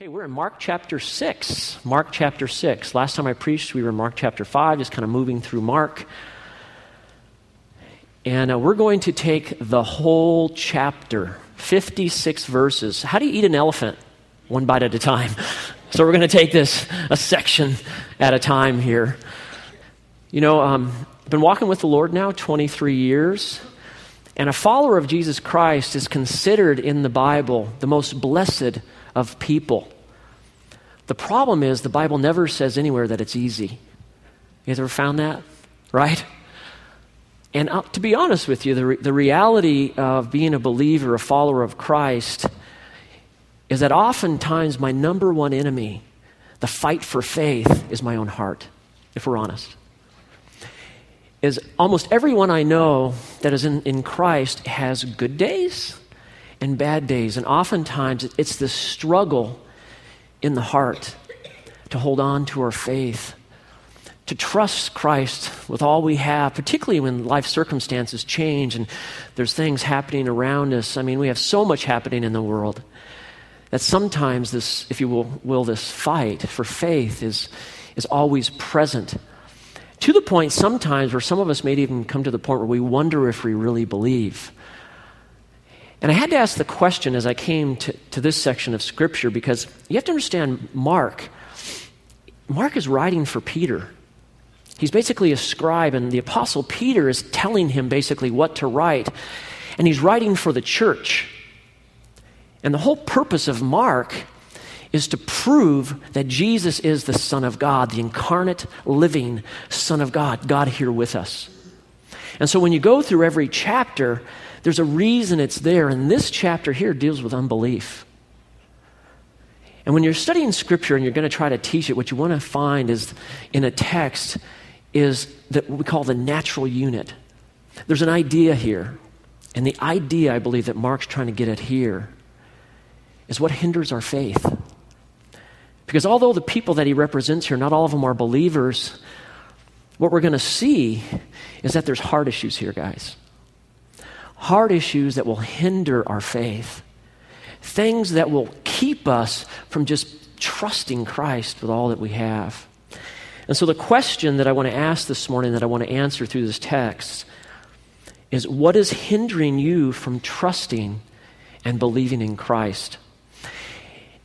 Okay, we're in Mark chapter 6. Mark chapter 6. Last time I preached, we were in Mark chapter 5, just kind of moving through Mark. And uh, we're going to take the whole chapter, 56 verses. How do you eat an elephant? One bite at a time. So we're going to take this a section at a time here. You know, um, I've been walking with the Lord now 23 years. And a follower of Jesus Christ is considered in the Bible the most blessed of people. The problem is the Bible never says anywhere that it's easy. You guys ever found that? Right? And uh, to be honest with you, the, re- the reality of being a believer, a follower of Christ, is that oftentimes my number one enemy, the fight for faith, is my own heart, if we're honest. Is almost everyone I know that is in, in Christ has good days and bad days. And oftentimes it's this struggle in the heart to hold on to our faith, to trust Christ with all we have, particularly when life circumstances change and there's things happening around us. I mean, we have so much happening in the world that sometimes this, if you will, will this fight for faith is, is always present. To the point sometimes where some of us may even come to the point where we wonder if we really believe. And I had to ask the question as I came to, to this section of Scripture because you have to understand Mark. Mark is writing for Peter. He's basically a scribe, and the Apostle Peter is telling him basically what to write. And he's writing for the church. And the whole purpose of Mark is to prove that Jesus is the Son of God, the incarnate, living Son of God, God here with us. And so when you go through every chapter, there's a reason it's there. And this chapter here deals with unbelief. And when you're studying scripture and you're going to try to teach it, what you want to find is in a text is that what we call the natural unit. There's an idea here. And the idea I believe that Mark's trying to get at here is what hinders our faith. Because although the people that he represents here, not all of them are believers, what we're going to see is that there's heart issues here, guys heart issues that will hinder our faith, things that will keep us from just trusting Christ with all that we have. And so, the question that I want to ask this morning, that I want to answer through this text, is what is hindering you from trusting and believing in Christ?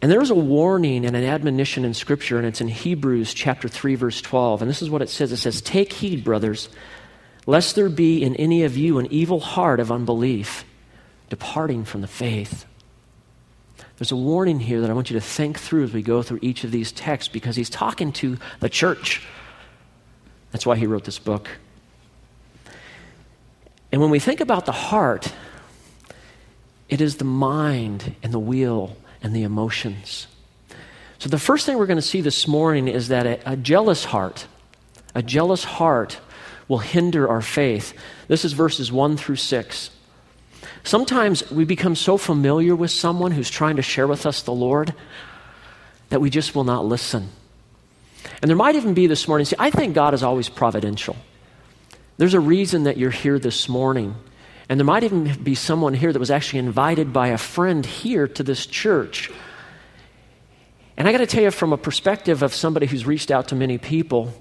And there's a warning and an admonition in Scripture, and it's in Hebrews chapter 3, verse 12. And this is what it says it says, Take heed, brothers lest there be in any of you an evil heart of unbelief, departing from the faith. There's a warning here that I want you to think through as we go through each of these texts because he's talking to the church. That's why he wrote this book. And when we think about the heart, it is the mind and the will and the emotions. So, the first thing we're going to see this morning is that a, a jealous heart, a jealous heart will hinder our faith. This is verses 1 through 6. Sometimes we become so familiar with someone who's trying to share with us the Lord that we just will not listen. And there might even be this morning, see, I think God is always providential. There's a reason that you're here this morning. And there might even be someone here that was actually invited by a friend here to this church. And I got to tell you, from a perspective of somebody who's reached out to many people,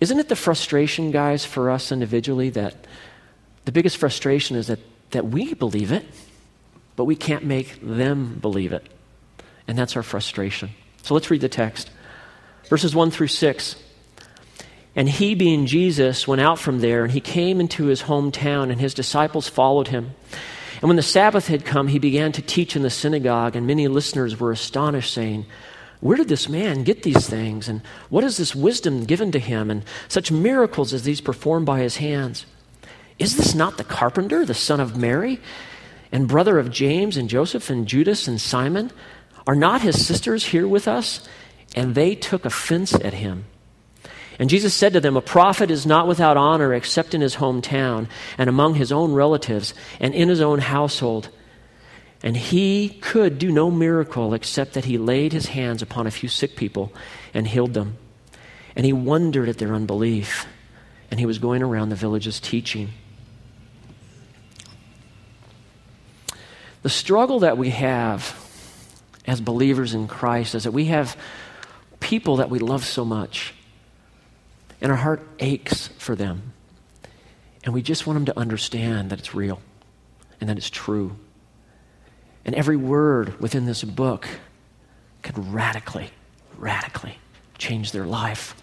isn't it the frustration, guys, for us individually that the biggest frustration is that, that we believe it, but we can't make them believe it? And that's our frustration. So let's read the text. Verses 1 through 6. And he, being Jesus, went out from there, and he came into his hometown, and his disciples followed him. And when the Sabbath had come, he began to teach in the synagogue, and many listeners were astonished, saying, where did this man get these things? And what is this wisdom given to him? And such miracles as these performed by his hands? Is this not the carpenter, the son of Mary, and brother of James and Joseph and Judas and Simon? Are not his sisters here with us? And they took offense at him. And Jesus said to them, A prophet is not without honor except in his hometown and among his own relatives and in his own household. And he could do no miracle except that he laid his hands upon a few sick people and healed them. And he wondered at their unbelief. And he was going around the villages teaching. The struggle that we have as believers in Christ is that we have people that we love so much, and our heart aches for them. And we just want them to understand that it's real and that it's true. And every word within this book could radically, radically change their life.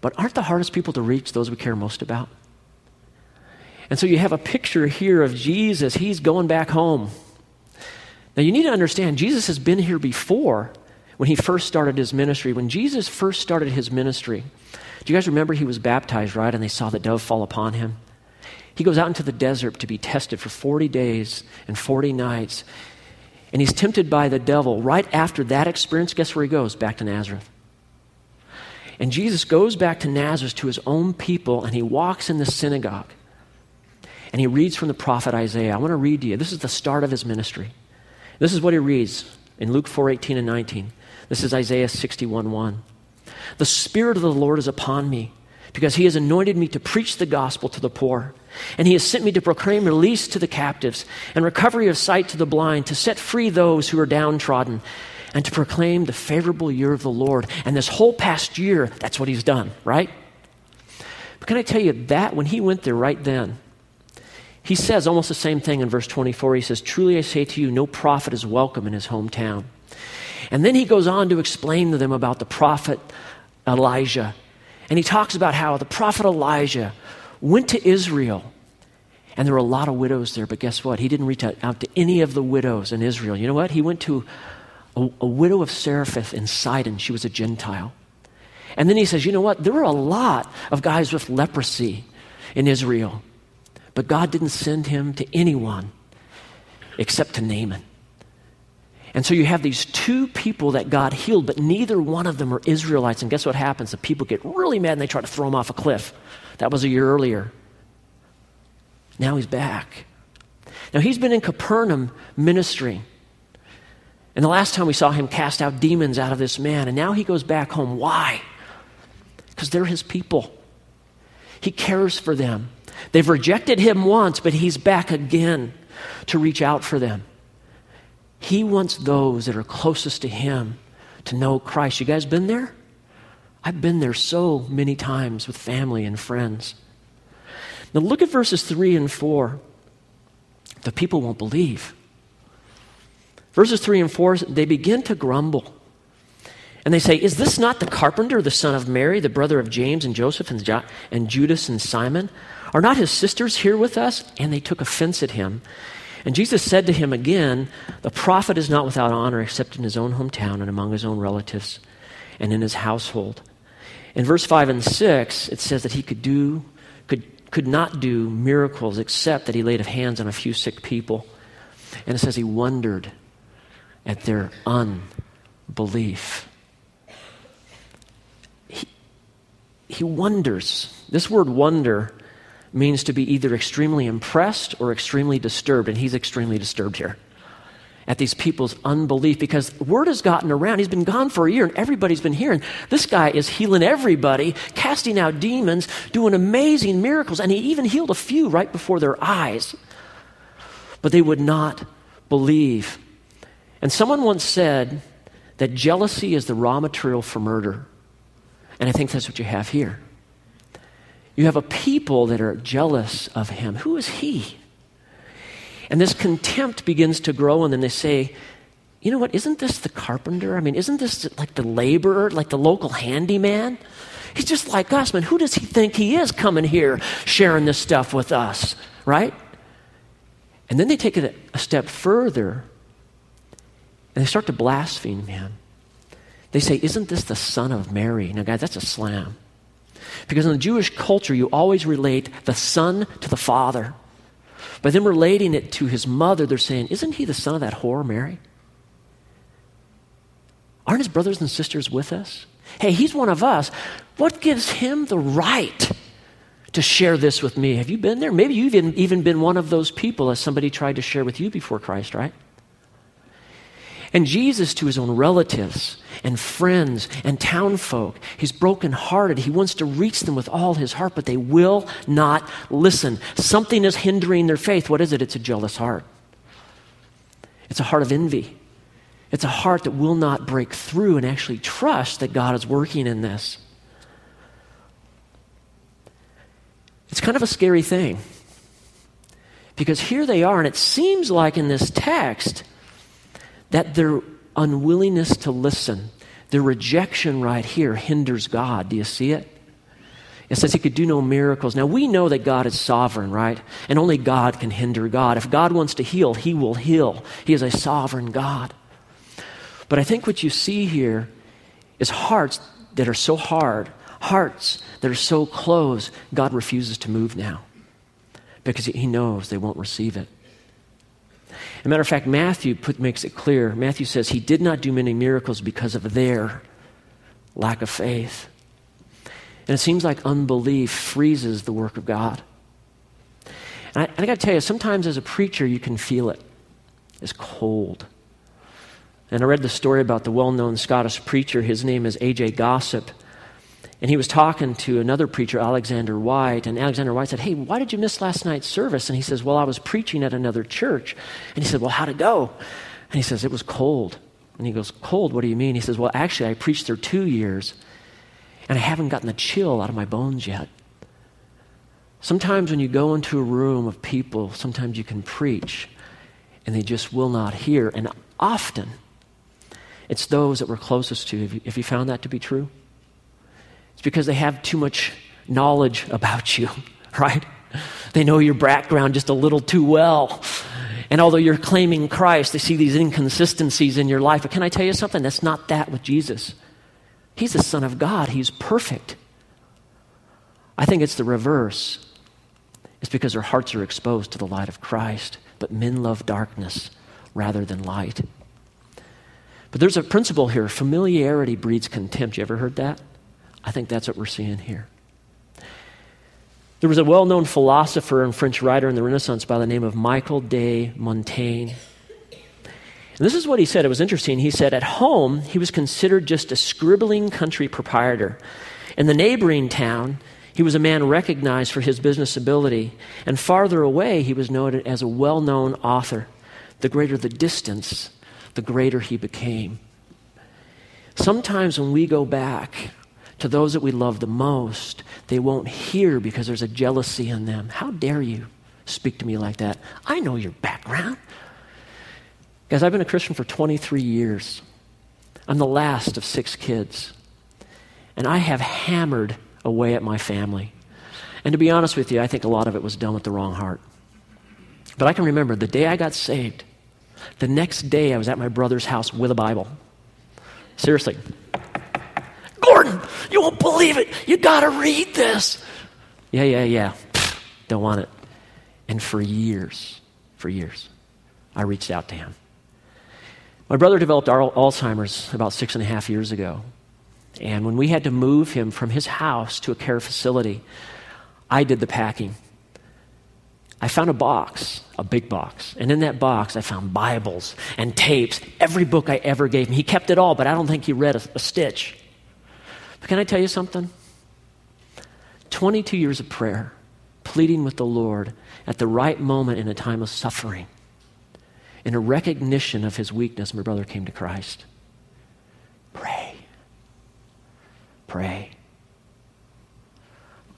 But aren't the hardest people to reach those we care most about? And so you have a picture here of Jesus. He's going back home. Now you need to understand, Jesus has been here before when he first started his ministry. When Jesus first started his ministry, do you guys remember he was baptized, right? And they saw the dove fall upon him. He goes out into the desert to be tested for 40 days and 40 nights. And he's tempted by the devil. Right after that experience, guess where he goes? Back to Nazareth. And Jesus goes back to Nazareth to his own people and he walks in the synagogue and he reads from the prophet Isaiah. I want to read to you. This is the start of his ministry. This is what he reads in Luke 4 18 and 19. This is Isaiah 61 1. The Spirit of the Lord is upon me because he has anointed me to preach the gospel to the poor. And he has sent me to proclaim release to the captives and recovery of sight to the blind, to set free those who are downtrodden, and to proclaim the favorable year of the Lord. And this whole past year, that's what he's done, right? But can I tell you that when he went there right then, he says almost the same thing in verse 24. He says, Truly I say to you, no prophet is welcome in his hometown. And then he goes on to explain to them about the prophet Elijah. And he talks about how the prophet Elijah went to Israel. And there were a lot of widows there, but guess what? He didn't reach out to any of the widows in Israel. You know what? He went to a, a widow of Zarephath in Sidon. She was a Gentile. And then he says, you know what? There were a lot of guys with leprosy in Israel, but God didn't send him to anyone except to Naaman. And so you have these two people that God healed, but neither one of them are Israelites. And guess what happens? The people get really mad and they try to throw him off a cliff. That was a year earlier. Now he's back. Now he's been in Capernaum ministering. And the last time we saw him cast out demons out of this man, and now he goes back home. Why? Because they're his people. He cares for them. They've rejected him once, but he's back again to reach out for them. He wants those that are closest to him to know Christ. You guys been there? I've been there so many times with family and friends. Now look at verses 3 and 4. The people won't believe. Verses 3 and 4, they begin to grumble. And they say, Is this not the carpenter, the son of Mary, the brother of James and Joseph and, jo- and Judas and Simon? Are not his sisters here with us? And they took offense at him. And Jesus said to him again, The prophet is not without honor except in his own hometown and among his own relatives and in his household. In verse 5 and 6, it says that he could do, could, could not do miracles except that he laid hands on a few sick people. And it says he wondered at their unbelief. He, he wonders. This word wonder means to be either extremely impressed or extremely disturbed, and he's extremely disturbed here at these people's unbelief because word has gotten around. He's been gone for a year and everybody's been hearing. This guy is healing everybody, casting out demons, doing amazing miracles, and he even healed a few right before their eyes. But they would not believe. And someone once said that jealousy is the raw material for murder. And I think that's what you have here. You have a people that are jealous of him. Who is he? And this contempt begins to grow, and then they say, you know what, isn't this the carpenter? I mean, isn't this like the laborer, like the local handyman? He's just like us, man. Who does he think he is coming here sharing this stuff with us, right? And then they take it a step further and they start to blaspheme him. They say, Isn't this the son of Mary? Now, guys, that's a slam. Because in the Jewish culture, you always relate the son to the father. By them relating it to his mother, they're saying, Isn't he the son of that whore, Mary? Aren't his brothers and sisters with us? Hey, he's one of us. What gives him the right to share this with me? Have you been there? Maybe you've even been one of those people as somebody tried to share with you before Christ, right? And Jesus, to his own relatives and friends and townfolk, he's brokenhearted. He wants to reach them with all his heart, but they will not listen. Something is hindering their faith. What is it? It's a jealous heart, it's a heart of envy. It's a heart that will not break through and actually trust that God is working in this. It's kind of a scary thing. Because here they are, and it seems like in this text that their unwillingness to listen, their rejection right here, hinders God. Do you see it? It says he could do no miracles. Now, we know that God is sovereign, right? And only God can hinder God. If God wants to heal, he will heal. He is a sovereign God. But I think what you see here is hearts that are so hard, hearts that are so closed, God refuses to move now because he knows they won't receive it. A matter of fact, Matthew put, makes it clear. Matthew says he did not do many miracles because of their lack of faith. And it seems like unbelief freezes the work of God. And I, and I got to tell you, sometimes as a preacher, you can feel it. It's cold. And I read the story about the well known Scottish preacher. His name is A.J. Gossip. And he was talking to another preacher, Alexander Whyte. And Alexander Whyte said, Hey, why did you miss last night's service? And he says, Well, I was preaching at another church. And he said, Well, how'd it go? And he says, It was cold. And he goes, Cold? What do you mean? He says, Well, actually, I preached there two years, and I haven't gotten the chill out of my bones yet. Sometimes when you go into a room of people, sometimes you can preach, and they just will not hear. And often, it's those that we're closest to. Have you, have you found that to be true? It's because they have too much knowledge about you, right? They know your background just a little too well. And although you're claiming Christ, they see these inconsistencies in your life. But can I tell you something? That's not that with Jesus. He's the Son of God, He's perfect. I think it's the reverse. It's because their hearts are exposed to the light of Christ, but men love darkness rather than light. But there's a principle here familiarity breeds contempt. You ever heard that? I think that's what we're seeing here. There was a well known philosopher and French writer in the Renaissance by the name of Michael de Montaigne. And this is what he said. It was interesting. He said, At home, he was considered just a scribbling country proprietor. In the neighboring town, he was a man recognized for his business ability. And farther away, he was noted as a well known author. The greater the distance, the greater he became. Sometimes when we go back to those that we love the most, they won't hear because there's a jealousy in them. How dare you speak to me like that? I know your background. Guys, I've been a Christian for 23 years. I'm the last of six kids. And I have hammered away at my family. And to be honest with you, I think a lot of it was done with the wrong heart. But I can remember the day I got saved, the next day, I was at my brother's house with a Bible. Seriously. You won't believe it. You got to read this. Yeah, yeah, yeah. don't want it. And for years, for years, I reached out to him. My brother developed Alzheimer's about six and a half years ago. And when we had to move him from his house to a care facility, I did the packing. I found a box, a big box. And in that box, I found Bibles and tapes, every book I ever gave him. He kept it all, but I don't think he read a, a stitch. Can I tell you something? 22 years of prayer, pleading with the Lord at the right moment in a time of suffering, in a recognition of his weakness, my brother came to Christ. Pray. Pray.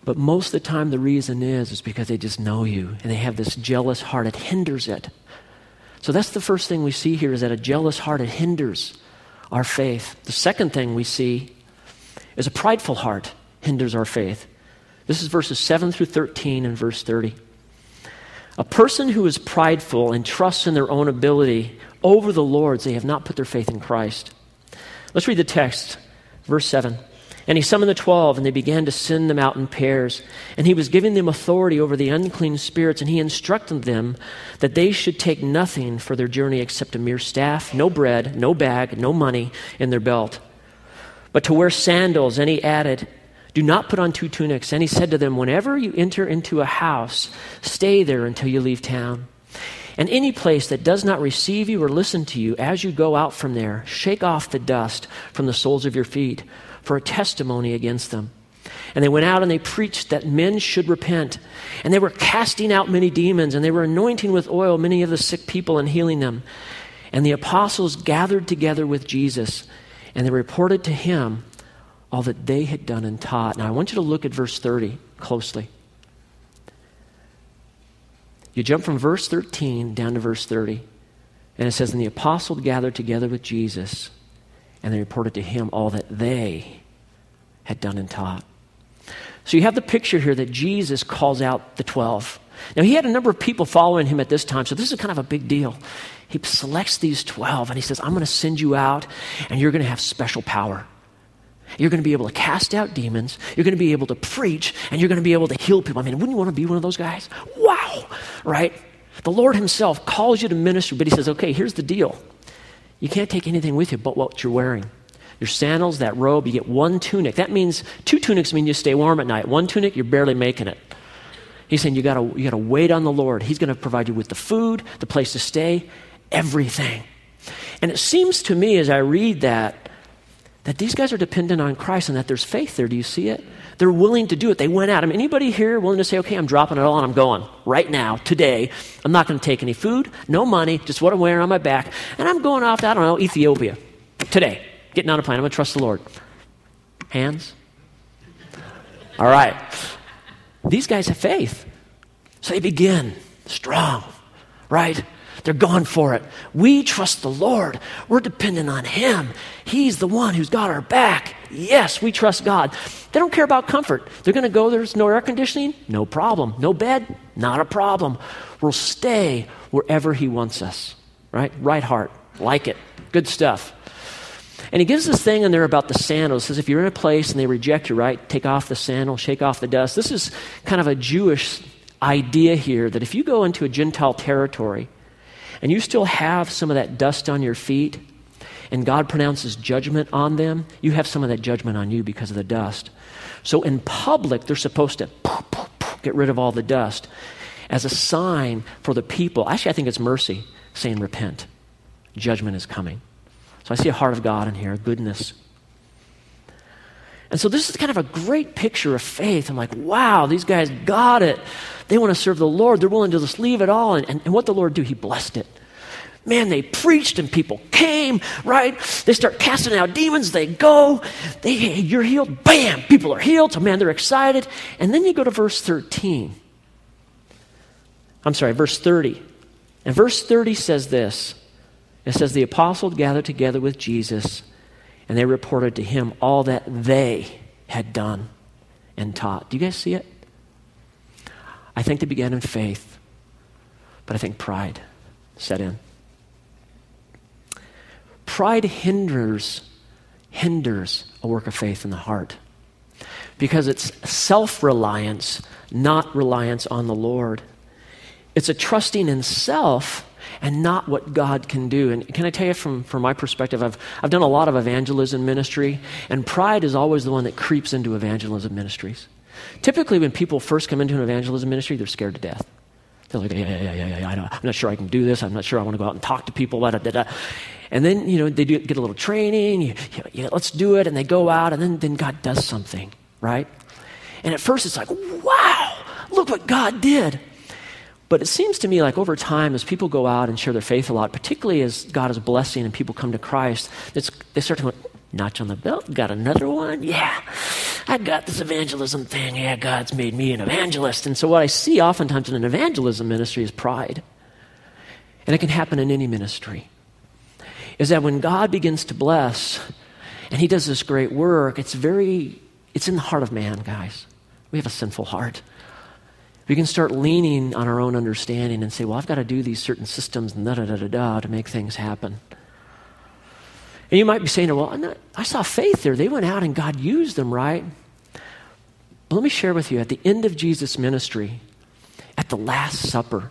But most of the time, the reason is, is because they just know you and they have this jealous heart. It hinders it. So that's the first thing we see here is that a jealous heart, it hinders our faith. The second thing we see is a prideful heart hinders our faith. This is verses 7 through 13 and verse 30. A person who is prideful and trusts in their own ability over the Lord's, they have not put their faith in Christ. Let's read the text, verse 7. And he summoned the twelve, and they began to send them out in pairs. And he was giving them authority over the unclean spirits, and he instructed them that they should take nothing for their journey except a mere staff, no bread, no bag, no money in their belt, but to wear sandals. And he added, Do not put on two tunics. And he said to them, Whenever you enter into a house, stay there until you leave town. And any place that does not receive you or listen to you as you go out from there, shake off the dust from the soles of your feet for a testimony against them. And they went out and they preached that men should repent. And they were casting out many demons, and they were anointing with oil many of the sick people and healing them. And the apostles gathered together with Jesus, and they reported to him all that they had done and taught. Now, I want you to look at verse 30 closely. You jump from verse 13 down to verse 30, and it says, And the apostles gathered together with Jesus, and they reported to him all that they had done and taught. So you have the picture here that Jesus calls out the 12. Now, he had a number of people following him at this time, so this is kind of a big deal. He selects these 12 and he says, I'm going to send you out and you're going to have special power. You're going to be able to cast out demons. You're going to be able to preach and you're going to be able to heal people. I mean, wouldn't you want to be one of those guys? Wow, right? The Lord Himself calls you to ministry, but He says, okay, here's the deal. You can't take anything with you but what you're wearing. Your sandals, that robe, you get one tunic. That means two tunics mean you stay warm at night. One tunic, you're barely making it. He's saying you gotta, you gotta wait on the Lord. He's gonna provide you with the food, the place to stay, everything. And it seems to me as I read that, that these guys are dependent on Christ and that there's faith there. Do you see it? They're willing to do it. They went. I mean, anybody here willing to say, okay, I'm dropping it all and I'm going right now, today. I'm not going to take any food, no money, just what I'm wearing on my back. And I'm going off to, I don't know, Ethiopia today. Getting on a plane. I'm going to trust the Lord. Hands? All right. These guys have faith. So they begin strong, right? They're going for it. We trust the Lord. We're dependent on Him. He's the one who's got our back. Yes, we trust God. They don't care about comfort. They're going to go, there's no air conditioning? No problem. No bed? Not a problem. We'll stay wherever He wants us, right? Right heart. Like it. Good stuff. And he gives this thing in there about the sandals. He says, if you're in a place and they reject you, right, take off the sandal, shake off the dust. This is kind of a Jewish idea here that if you go into a Gentile territory and you still have some of that dust on your feet, and God pronounces judgment on them, you have some of that judgment on you because of the dust. So in public, they're supposed to get rid of all the dust as a sign for the people. Actually, I think it's mercy saying, Repent. Judgment is coming. So I see a heart of God in here, goodness. And so this is kind of a great picture of faith. I'm like, wow, these guys got it. They want to serve the Lord. They're willing to just leave it all. And, and, and what the Lord do? He blessed it. Man, they preached and people came, right? They start casting out demons. They go. They, hey, you're healed. Bam! People are healed. So, man, they're excited. And then you go to verse 13. I'm sorry, verse 30. And verse 30 says this It says, The apostles gathered together with Jesus and they reported to him all that they had done and taught. Do you guys see it? I think they began in faith, but I think pride set in. Pride hinders hinders a work of faith in the heart because it's self-reliance, not reliance on the Lord. It's a trusting in self and not what God can do. And can I tell you from, from my perspective, I've, I've done a lot of evangelism ministry, and pride is always the one that creeps into evangelism ministries. Typically, when people first come into an evangelism ministry, they're scared to death. They're like, yeah, yeah, yeah, yeah, yeah, I am not sure I can do this. I'm not sure I want to go out and talk to people. Da, da, da. And then, you know, they do, get a little training. You, yeah, let's do it. And they go out, and then, then God does something, right? And at first, it's like, wow, look what God did. But it seems to me like over time, as people go out and share their faith a lot, particularly as God is blessing and people come to Christ, they start to go, notch on the belt, got another one? Yeah, I got this evangelism thing. Yeah, God's made me an evangelist. And so what I see oftentimes in an evangelism ministry is pride. And it can happen in any ministry. Is that when God begins to bless and he does this great work, it's very, it's in the heart of man, guys. We have a sinful heart. We can start leaning on our own understanding and say, well, I've got to do these certain systems and da da da da da to make things happen. And you might be saying, well, not, I saw faith there. They went out and God used them, right? But let me share with you at the end of Jesus' ministry, at the Last Supper,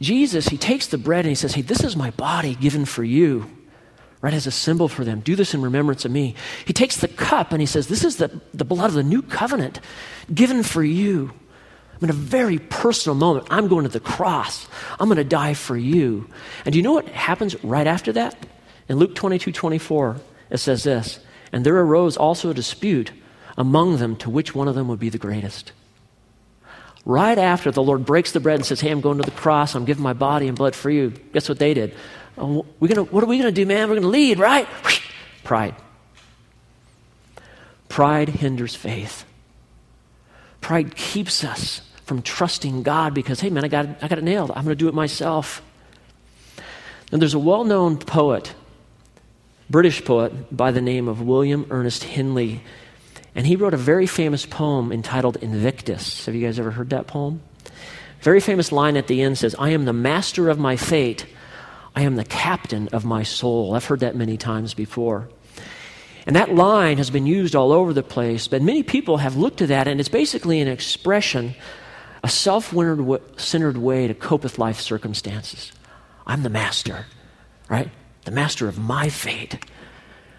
Jesus, he takes the bread and he says, Hey, this is my body given for you, right, as a symbol for them. Do this in remembrance of me. He takes the cup and he says, This is the, the blood of the new covenant given for you. I'm in a very personal moment. I'm going to the cross. I'm going to die for you. And do you know what happens right after that? In Luke 22 24, it says this And there arose also a dispute among them to which one of them would be the greatest. Right after the Lord breaks the bread and says, Hey, I'm going to the cross. I'm giving my body and blood for you. Guess what they did? Oh, we're gonna, what are we going to do, man? We're going to lead, right? Pride. Pride hinders faith. Pride keeps us from trusting God because, hey, man, I got, I got it nailed. I'm going to do it myself. And there's a well known poet, British poet, by the name of William Ernest Henley. And he wrote a very famous poem entitled Invictus. Have you guys ever heard that poem? Very famous line at the end says, I am the master of my fate. I am the captain of my soul. I've heard that many times before. And that line has been used all over the place, but many people have looked to that, and it's basically an expression, a self centered way to cope with life circumstances. I'm the master, right? The master of my fate.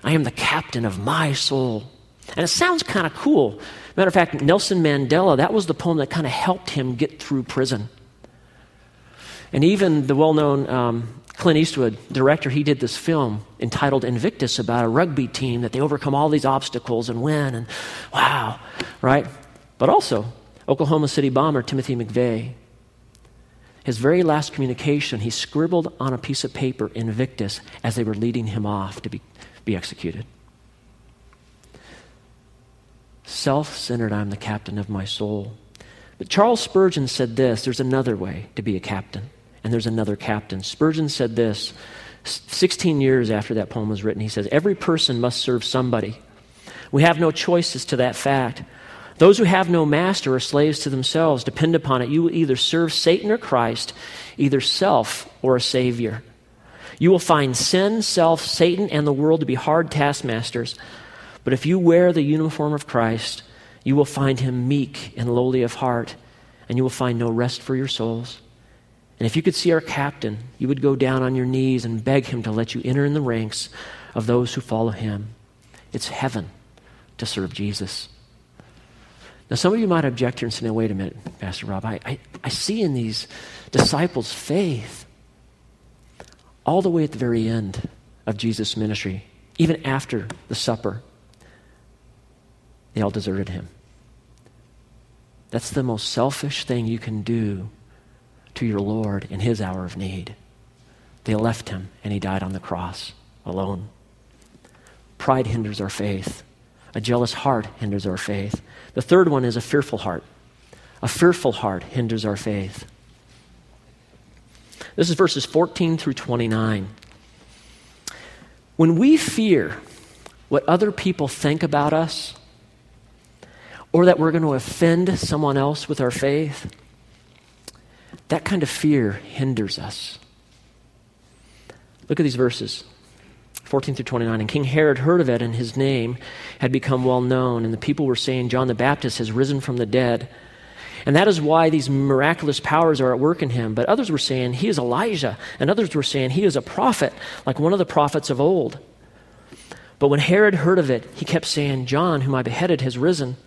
I am the captain of my soul. And it sounds kind of cool. Matter of fact, Nelson Mandela, that was the poem that kind of helped him get through prison. And even the well known um, Clint Eastwood, director, he did this film entitled Invictus about a rugby team that they overcome all these obstacles and win. And wow, right? But also, Oklahoma City bomber Timothy McVeigh, his very last communication, he scribbled on a piece of paper Invictus as they were leading him off to be, be executed. Self centered, I'm the captain of my soul. But Charles Spurgeon said this there's another way to be a captain, and there's another captain. Spurgeon said this 16 years after that poem was written. He says, Every person must serve somebody. We have no choices to that fact. Those who have no master are slaves to themselves. Depend upon it. You will either serve Satan or Christ, either self or a Savior. You will find sin, self, Satan, and the world to be hard taskmasters. But if you wear the uniform of Christ, you will find him meek and lowly of heart, and you will find no rest for your souls. And if you could see our captain, you would go down on your knees and beg him to let you enter in the ranks of those who follow him. It's heaven to serve Jesus. Now, some of you might object here and say, "Now, wait a minute, Pastor Rob. I, I, I see in these disciples faith all the way at the very end of Jesus' ministry, even after the supper. They all deserted him. That's the most selfish thing you can do to your Lord in his hour of need. They left him, and he died on the cross alone. Pride hinders our faith. A jealous heart hinders our faith. The third one is a fearful heart. A fearful heart hinders our faith. This is verses 14 through 29. When we fear what other people think about us, or that we're going to offend someone else with our faith, that kind of fear hinders us. Look at these verses. 14 through 29. And King Herod heard of it, and his name had become well known. And the people were saying, John the Baptist has risen from the dead. And that is why these miraculous powers are at work in him. But others were saying, he is Elijah. And others were saying, he is a prophet, like one of the prophets of old. But when Herod heard of it, he kept saying, John, whom I beheaded, has risen.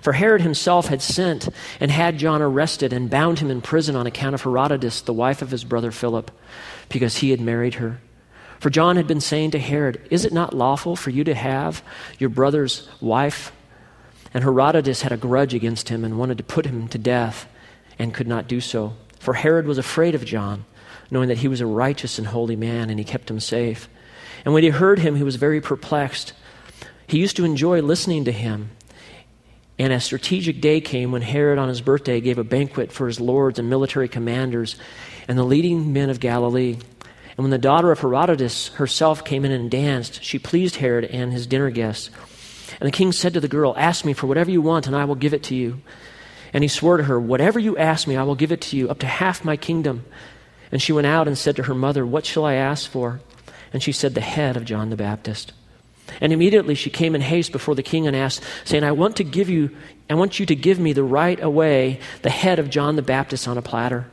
For Herod himself had sent and had John arrested and bound him in prison on account of Herodias, the wife of his brother Philip, because he had married her. For John had been saying to Herod, Is it not lawful for you to have your brother's wife? And Herodias had a grudge against him and wanted to put him to death and could not do so. For Herod was afraid of John, knowing that he was a righteous and holy man, and he kept him safe. And when he heard him, he was very perplexed. He used to enjoy listening to him. And a strategic day came when Herod, on his birthday, gave a banquet for his lords and military commanders and the leading men of Galilee. And when the daughter of Herodias herself came in and danced, she pleased Herod and his dinner guests. And the king said to the girl, Ask me for whatever you want, and I will give it to you. And he swore to her, Whatever you ask me, I will give it to you, up to half my kingdom. And she went out and said to her mother, What shall I ask for? And she said, The head of John the Baptist. And immediately she came in haste before the king and asked, saying, I want to give you, I want you to give me the right away the head of John the Baptist on a platter.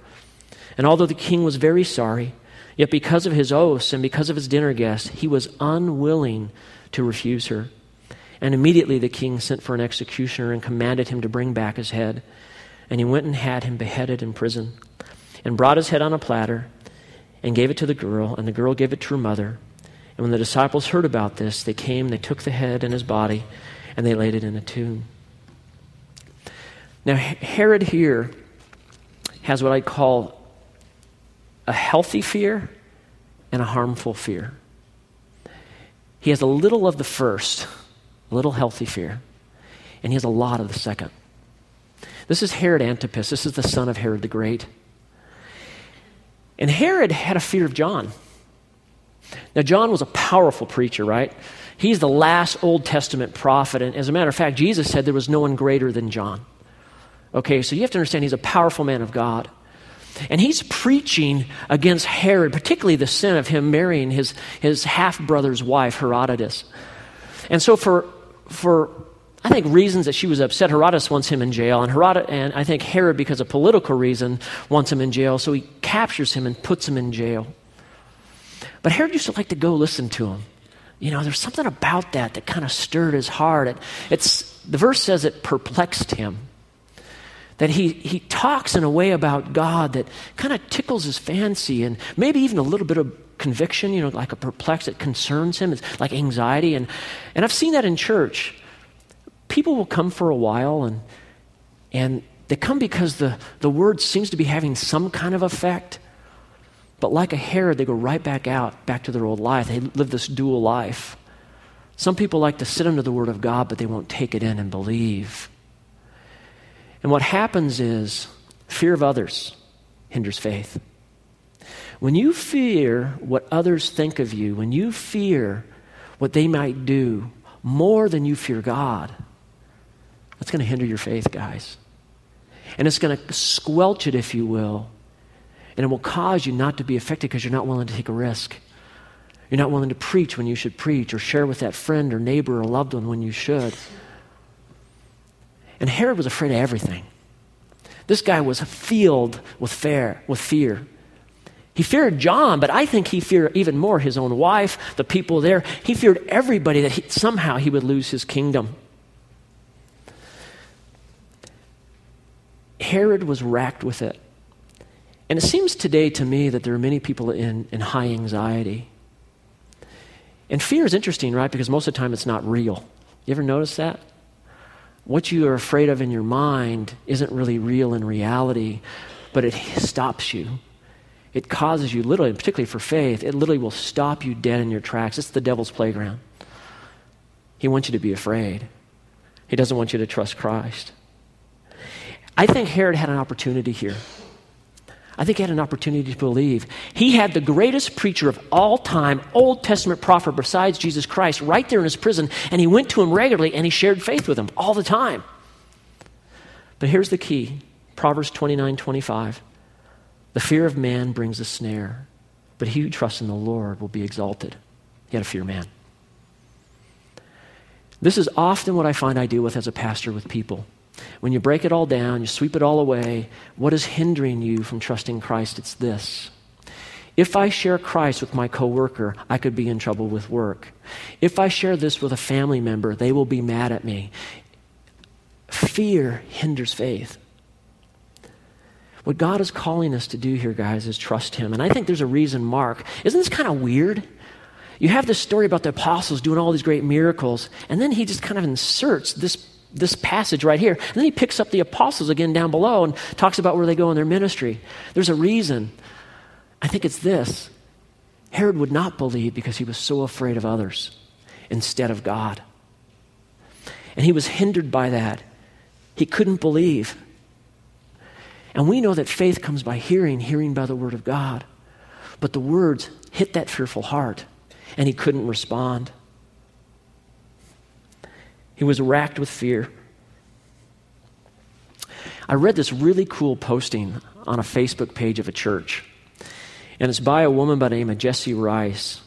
And although the king was very sorry, Yet because of his oaths and because of his dinner guests, he was unwilling to refuse her. And immediately the king sent for an executioner and commanded him to bring back his head. And he went and had him beheaded in prison, and brought his head on a platter, and gave it to the girl, and the girl gave it to her mother. And when the disciples heard about this, they came, they took the head and his body, and they laid it in a tomb. Now, Herod here has what I call a healthy fear and a harmful fear. He has a little of the first, a little healthy fear, and he has a lot of the second. This is Herod Antipas. This is the son of Herod the Great. And Herod had a fear of John. Now, John was a powerful preacher, right? He's the last Old Testament prophet. And as a matter of fact, Jesus said there was no one greater than John. Okay, so you have to understand he's a powerful man of God. And he's preaching against Herod, particularly the sin of him marrying his, his half brother's wife, Herodias. And so, for, for I think reasons that she was upset, Herodias wants him in jail. And, Herod- and I think Herod, because of political reason, wants him in jail. So he captures him and puts him in jail. But Herod used to like to go listen to him. You know, there's something about that that kind of stirred his heart. It, it's, the verse says it perplexed him. That he, he talks in a way about God that kind of tickles his fancy and maybe even a little bit of conviction, you know, like a perplex that concerns him. It's like anxiety. And, and I've seen that in church. People will come for a while and, and they come because the, the word seems to be having some kind of effect. But like a Herod, they go right back out, back to their old life. They live this dual life. Some people like to sit under the Word of God, but they won't take it in and believe. And what happens is fear of others hinders faith. When you fear what others think of you, when you fear what they might do more than you fear God, that's going to hinder your faith, guys. And it's going to squelch it, if you will, and it will cause you not to be effective because you're not willing to take a risk. You're not willing to preach when you should preach or share with that friend or neighbor or loved one when you should. And Herod was afraid of everything. This guy was filled with fear, with fear. He feared John, but I think he feared even more his own wife, the people there. He feared everybody that he, somehow he would lose his kingdom. Herod was racked with it. And it seems today to me that there are many people in, in high anxiety. And fear is interesting, right? Because most of the time it's not real. You ever notice that? What you are afraid of in your mind isn't really real in reality, but it stops you. It causes you, literally, particularly for faith, it literally will stop you dead in your tracks. It's the devil's playground. He wants you to be afraid, he doesn't want you to trust Christ. I think Herod had an opportunity here. I think he had an opportunity to believe. He had the greatest preacher of all time, Old Testament prophet besides Jesus Christ, right there in his prison, and he went to him regularly and he shared faith with him all the time. But here's the key Proverbs 29 25. The fear of man brings a snare, but he who trusts in the Lord will be exalted. You got to fear man. This is often what I find I deal with as a pastor with people. When you break it all down, you sweep it all away, what is hindering you from trusting Christ? It's this. If I share Christ with my coworker, I could be in trouble with work. If I share this with a family member, they will be mad at me. Fear hinders faith. What God is calling us to do here, guys, is trust Him. And I think there's a reason, Mark. Isn't this kind of weird? You have this story about the apostles doing all these great miracles, and then he just kind of inserts this this passage right here. And then he picks up the apostles again down below and talks about where they go in their ministry. There's a reason. I think it's this Herod would not believe because he was so afraid of others instead of God. And he was hindered by that. He couldn't believe. And we know that faith comes by hearing, hearing by the word of God. But the words hit that fearful heart, and he couldn't respond. He was racked with fear. I read this really cool posting on a Facebook page of a church. And it's by a woman by the name of Jessie Rice.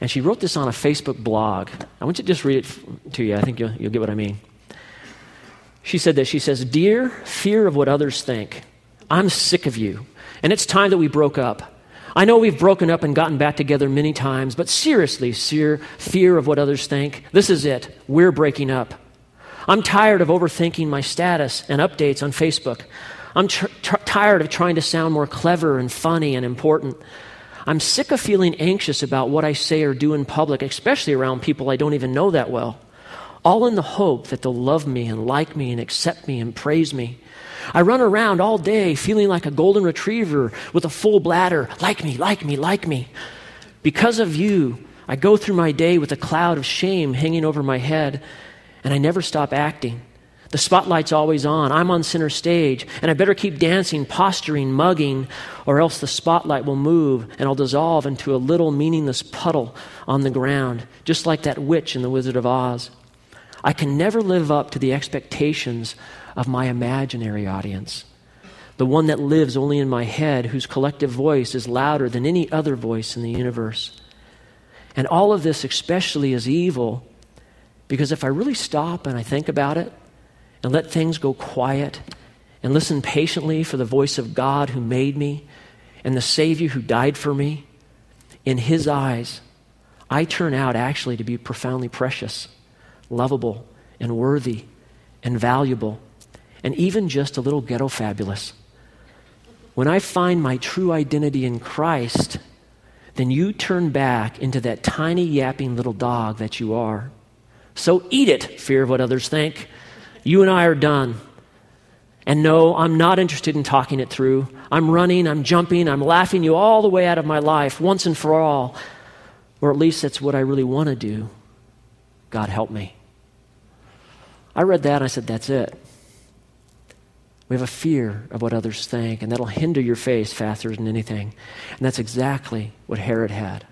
And she wrote this on a Facebook blog. I want you to just read it to you. I think you'll, you'll get what I mean. She said this She says, Dear fear of what others think, I'm sick of you. And it's time that we broke up. I know we've broken up and gotten back together many times, but seriously, fear, fear of what others think, this is it. We're breaking up. I'm tired of overthinking my status and updates on Facebook. I'm tr- tr- tired of trying to sound more clever and funny and important. I'm sick of feeling anxious about what I say or do in public, especially around people I don't even know that well, all in the hope that they'll love me and like me and accept me and praise me. I run around all day feeling like a golden retriever with a full bladder. Like me, like me, like me. Because of you, I go through my day with a cloud of shame hanging over my head, and I never stop acting. The spotlight's always on. I'm on center stage, and I better keep dancing, posturing, mugging, or else the spotlight will move and I'll dissolve into a little meaningless puddle on the ground, just like that witch in The Wizard of Oz. I can never live up to the expectations of my imaginary audience, the one that lives only in my head, whose collective voice is louder than any other voice in the universe. And all of this, especially, is evil because if I really stop and I think about it, and let things go quiet and listen patiently for the voice of God who made me and the Savior who died for me, in His eyes, I turn out actually to be profoundly precious, lovable, and worthy, and valuable, and even just a little ghetto fabulous. When I find my true identity in Christ, then you turn back into that tiny yapping little dog that you are. So eat it, fear of what others think. You and I are done. And no, I'm not interested in talking it through. I'm running, I'm jumping, I'm laughing you all the way out of my life once and for all. Or at least that's what I really want to do. God help me. I read that and I said, that's it. We have a fear of what others think, and that'll hinder your faith faster than anything. And that's exactly what Herod had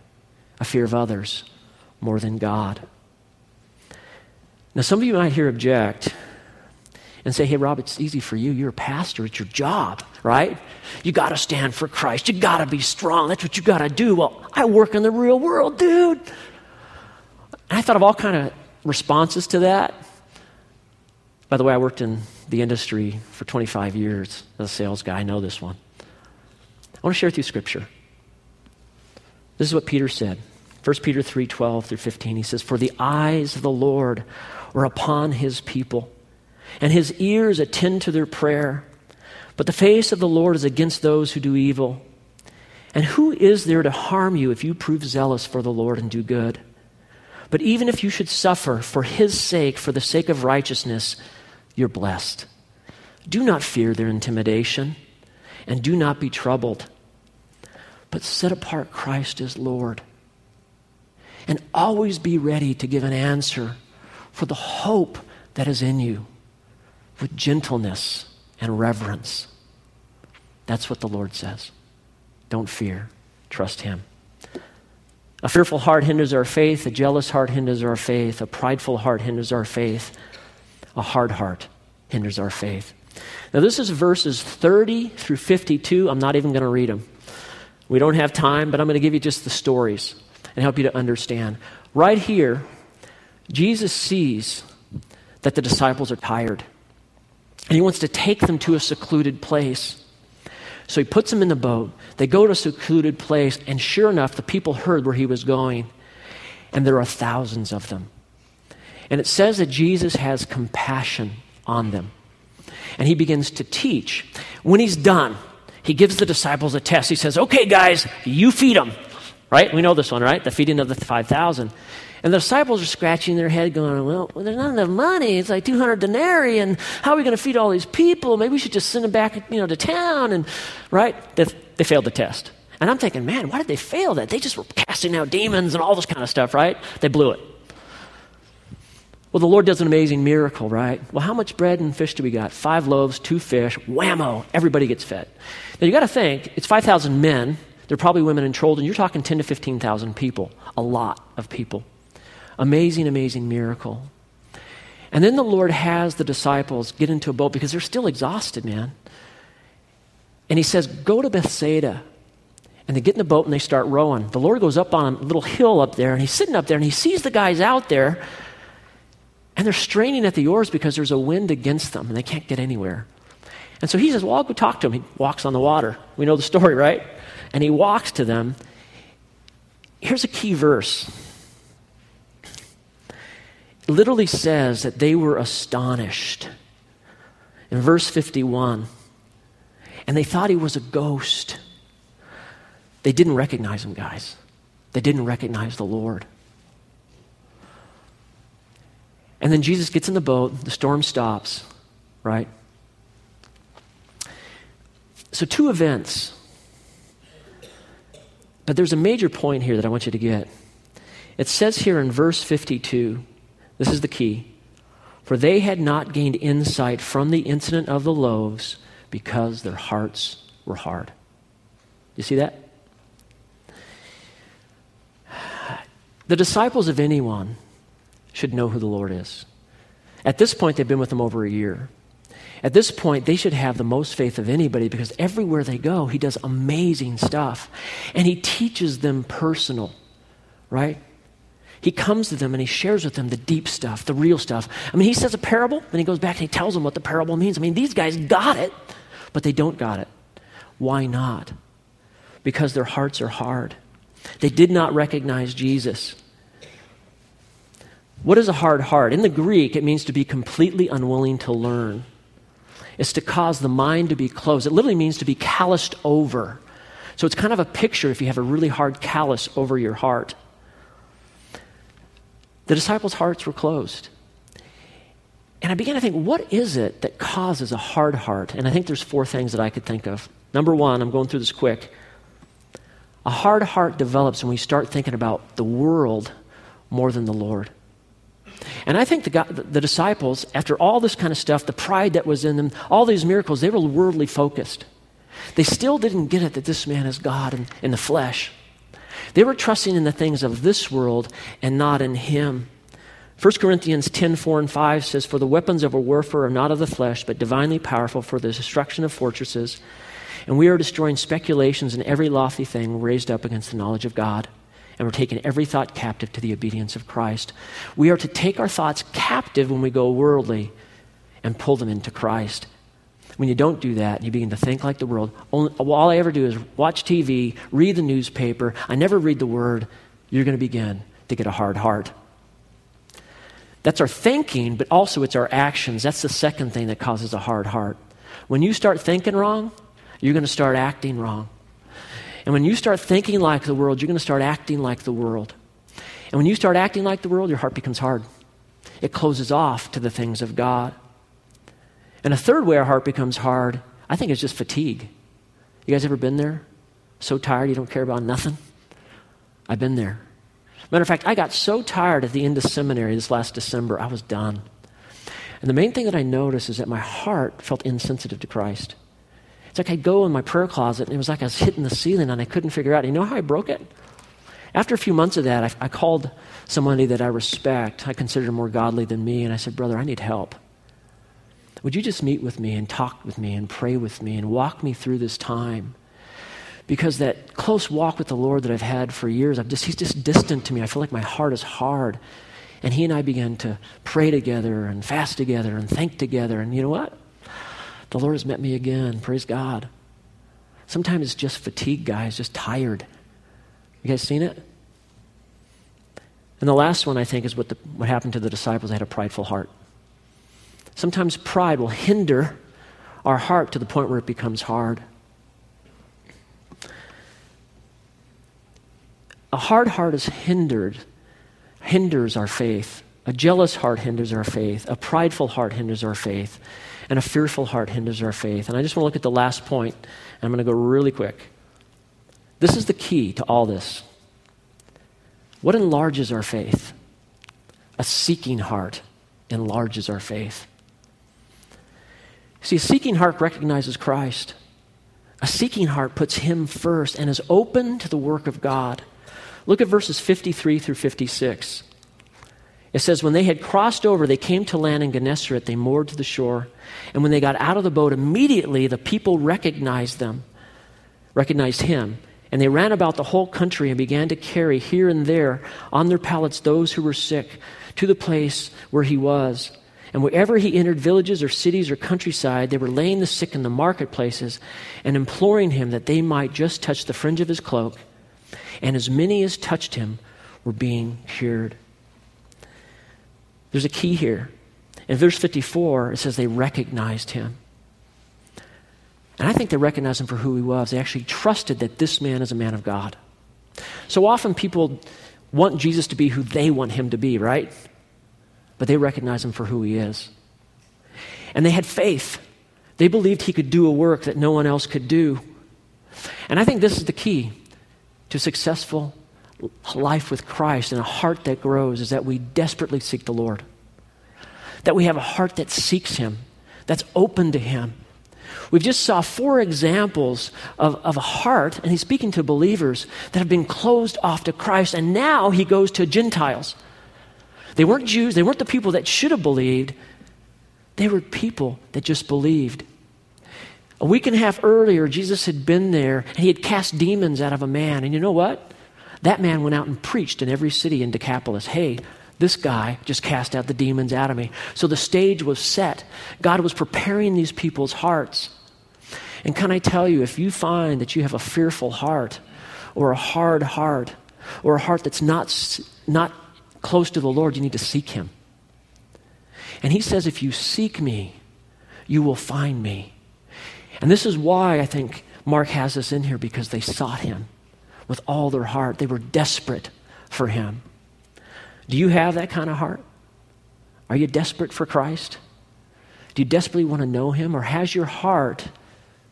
a fear of others more than God. Now, some of you might here object and say, hey, Rob, it's easy for you. You're a pastor, it's your job, right? You got to stand for Christ. You got to be strong. That's what you got to do. Well, I work in the real world, dude. I thought of all kind of responses to that. By the way, I worked in the industry for 25 years as a sales guy. I know this one. I want to share with you scripture. This is what Peter said. 1 Peter 3 12 through 15. He says, For the eyes of the Lord are upon his people and his ears attend to their prayer. But the face of the Lord is against those who do evil. And who is there to harm you if you prove zealous for the Lord and do good? But even if you should suffer for his sake, for the sake of righteousness, you're blessed. Do not fear their intimidation, and do not be troubled, but set apart Christ as Lord. And always be ready to give an answer for the hope that is in you with gentleness and reverence. That's what the Lord says. Don't fear, trust Him. A fearful heart hinders our faith. A jealous heart hinders our faith. A prideful heart hinders our faith. A hard heart hinders our faith. Now, this is verses 30 through 52. I'm not even going to read them. We don't have time, but I'm going to give you just the stories and help you to understand. Right here, Jesus sees that the disciples are tired. And he wants to take them to a secluded place. So he puts them in the boat. They go to a secluded place, and sure enough, the people heard where he was going. And there are thousands of them. And it says that Jesus has compassion on them. And he begins to teach. When he's done, he gives the disciples a test. He says, Okay, guys, you feed them. Right? We know this one, right? The feeding of the 5,000. And the disciples are scratching their head, going, Well, there's not enough money. It's like 200 denarii, and how are we going to feed all these people? Maybe we should just send them back you know, to town. And, right? They, they failed the test. And I'm thinking, man, why did they fail that? They just were casting out demons and all this kind of stuff, right? They blew it. Well, the Lord does an amazing miracle, right? Well, how much bread and fish do we got? Five loaves, two fish, whammo, everybody gets fed. Now, you got to think, it's 5,000 men. They're probably women and children. You're talking 10 to 15,000 people, a lot of people. Amazing, amazing miracle. And then the Lord has the disciples get into a boat because they're still exhausted, man. And he says, Go to Bethsaida. And they get in the boat and they start rowing. The Lord goes up on a little hill up there and he's sitting up there and he sees the guys out there and they're straining at the oars because there's a wind against them and they can't get anywhere. And so he says, Well, I'll go talk to him. He walks on the water. We know the story, right? And he walks to them. Here's a key verse It literally says that they were astonished. In verse 51, and they thought he was a ghost. They didn't recognize him, guys. They didn't recognize the Lord. And then Jesus gets in the boat, the storm stops, right? So, two events But there's a major point here that I want you to get. It says here in verse 52, this is the key. For they had not gained insight from the incident of the loaves because their hearts were hard. You see that? The disciples of anyone should know who the Lord is. At this point, they've been with him over a year. At this point, they should have the most faith of anybody because everywhere they go, he does amazing stuff. And he teaches them personal, right? He comes to them and he shares with them the deep stuff, the real stuff. I mean, he says a parable, then he goes back and he tells them what the parable means. I mean, these guys got it, but they don't got it. Why not? Because their hearts are hard. They did not recognize Jesus. What is a hard heart? In the Greek, it means to be completely unwilling to learn. It's to cause the mind to be closed. It literally means to be calloused over. So it's kind of a picture if you have a really hard callus over your heart. The disciples' hearts were closed. And I began to think, what is it that causes a hard heart? And I think there's four things that I could think of. Number one, I'm going through this quick. A hard heart develops when we start thinking about the world more than the Lord. And I think the, God, the, disciples, after all this kind of stuff, the pride that was in them, all these miracles, they were worldly focused. They still didn't get it that this man is God in, in the flesh. They were trusting in the things of this world and not in Him. 1 Corinthians 10 4 and 5 says, For the weapons of a warfare are not of the flesh, but divinely powerful for the destruction of fortresses. And we are destroying speculations and every lofty thing raised up against the knowledge of God and we're taking every thought captive to the obedience of Christ. We are to take our thoughts captive when we go worldly and pull them into Christ. When you don't do that, you begin to think like the world. Only, all I ever do is watch TV, read the newspaper. I never read the Word. You're going to begin to get a hard heart. That's our thinking, but also it's our actions. That's the second thing that causes a hard heart. When you start thinking wrong, you're going to start acting wrong. And when you start thinking like the world, you're going to start acting like the world. And when you start acting like the world, your heart becomes hard. It closes off to the things of God. And a third way our heart becomes hard, I think, is just fatigue. You guys ever been there? So tired you don't care about nothing? I've been there. Matter of fact, I got so tired at the end of seminary this last December, I was done. And the main thing that I noticed is that my heart felt insensitive to Christ. It's like I'd go in my prayer closet and it was like I was hitting the ceiling and I couldn't figure out. You know how I broke it? After a few months of that, I, I called somebody that I respect, I consider more godly than me, and I said, Brother, I need help. Would you just meet with me and talk with me and pray with me and walk me through this time? Because that close walk with the Lord that I've had for years, I've just, he's just distant to me. I feel like my heart is hard. And he and I began to pray together and fast together and think together. And you know what? The Lord has met me again. Praise God. Sometimes it's just fatigue, guys, just tired. You guys seen it? And the last one, I think, is what, the, what happened to the disciples. They had a prideful heart. Sometimes pride will hinder our heart to the point where it becomes hard. A hard heart is hindered, hinders our faith. A jealous heart hinders our faith. A prideful heart hinders our faith and a fearful heart hinders our faith. And I just want to look at the last point, and I'm going to go really quick. This is the key to all this. What enlarges our faith? A seeking heart enlarges our faith. See, a seeking heart recognizes Christ. A seeking heart puts Him first and is open to the work of God. Look at verses 53 through 56. It says, When they had crossed over, they came to land in Gennesaret. They moored to the shore. And when they got out of the boat, immediately the people recognized them, recognized him. And they ran about the whole country and began to carry here and there on their pallets those who were sick to the place where he was. And wherever he entered villages or cities or countryside, they were laying the sick in the marketplaces and imploring him that they might just touch the fringe of his cloak. And as many as touched him were being cured. There's a key here. In verse 54, it says they recognized him. And I think they recognized him for who he was. They actually trusted that this man is a man of God. So often people want Jesus to be who they want him to be, right? But they recognize him for who he is. And they had faith. They believed he could do a work that no one else could do. And I think this is the key. to successful life with Christ and a heart that grows is that we desperately seek the Lord. That we have a heart that seeks Him, that's open to Him. We've just saw four examples of, of a heart, and he's speaking to believers that have been closed off to Christ, and now he goes to Gentiles. They weren't Jews, they weren't the people that should have believed, they were people that just believed. A week and a half earlier, Jesus had been there and he had cast demons out of a man. And you know what? That man went out and preached in every city in Decapolis hey, this guy just cast out the demons out of me. So the stage was set. God was preparing these people's hearts. And can I tell you, if you find that you have a fearful heart, or a hard heart, or a heart that's not, not close to the Lord, you need to seek Him. And He says, if you seek me, you will find me. And this is why I think Mark has this in here because they sought Him with all their heart. They were desperate for Him. Do you have that kind of heart? Are you desperate for Christ? Do you desperately want to know Him? Or has your heart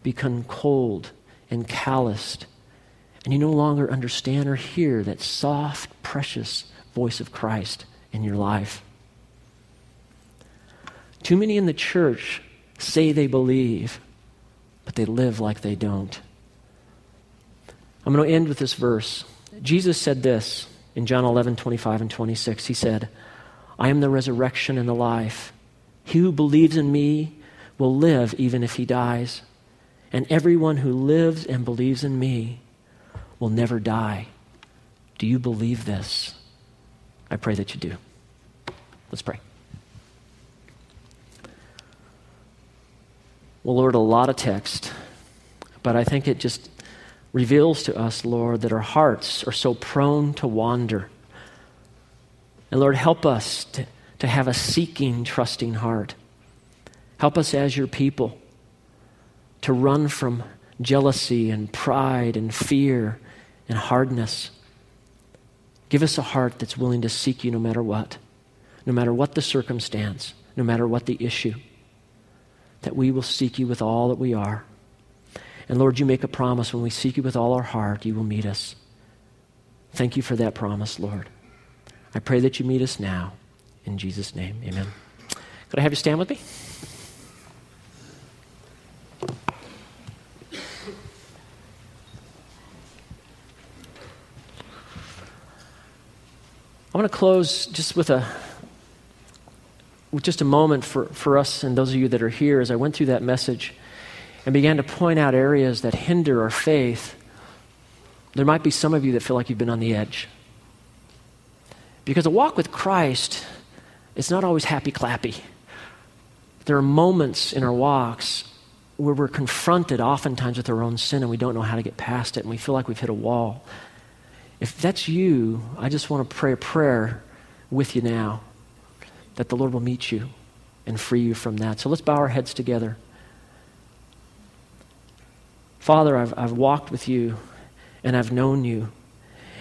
become cold and calloused and you no longer understand or hear that soft, precious voice of Christ in your life? Too many in the church say they believe, but they live like they don't. I'm going to end with this verse. Jesus said this in John 11, 25 and 26. He said, I am the resurrection and the life. He who believes in me will live even if he dies. And everyone who lives and believes in me will never die. Do you believe this? I pray that you do. Let's pray. Well, Lord, a lot of text, but I think it just reveals to us, Lord, that our hearts are so prone to wander. And Lord, help us to, to have a seeking, trusting heart. Help us as your people to run from jealousy and pride and fear and hardness. Give us a heart that's willing to seek you no matter what, no matter what the circumstance, no matter what the issue, that we will seek you with all that we are. And Lord, you make a promise when we seek you with all our heart, you will meet us. Thank you for that promise, Lord. I pray that you meet us now. In Jesus' name, amen. Could I have you stand with me? I want to close just with a with just a moment for, for us and those of you that are here as I went through that message and began to point out areas that hinder our faith, there might be some of you that feel like you've been on the edge. Because a walk with Christ is not always happy clappy. There are moments in our walks where we're confronted oftentimes with our own sin and we don't know how to get past it and we feel like we've hit a wall. If that's you, I just want to pray a prayer with you now that the Lord will meet you and free you from that. So let's bow our heads together. Father, I've, I've walked with you and I've known you.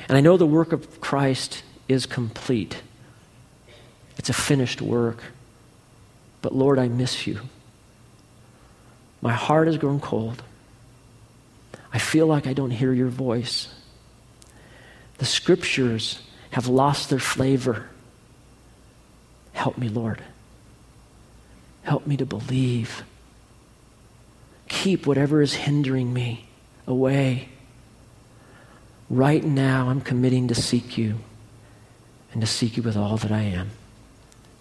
And I know the work of Christ is complete, it's a finished work. But Lord, I miss you. My heart has grown cold. I feel like I don't hear your voice. The scriptures have lost their flavor. Help me, Lord. Help me to believe keep whatever is hindering me away. Right now, I'm committing to seek you and to seek you with all that I am.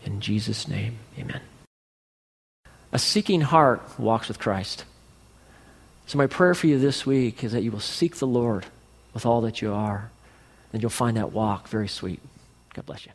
In Jesus' name, amen. A seeking heart walks with Christ. So, my prayer for you this week is that you will seek the Lord with all that you are, and you'll find that walk very sweet. God bless you.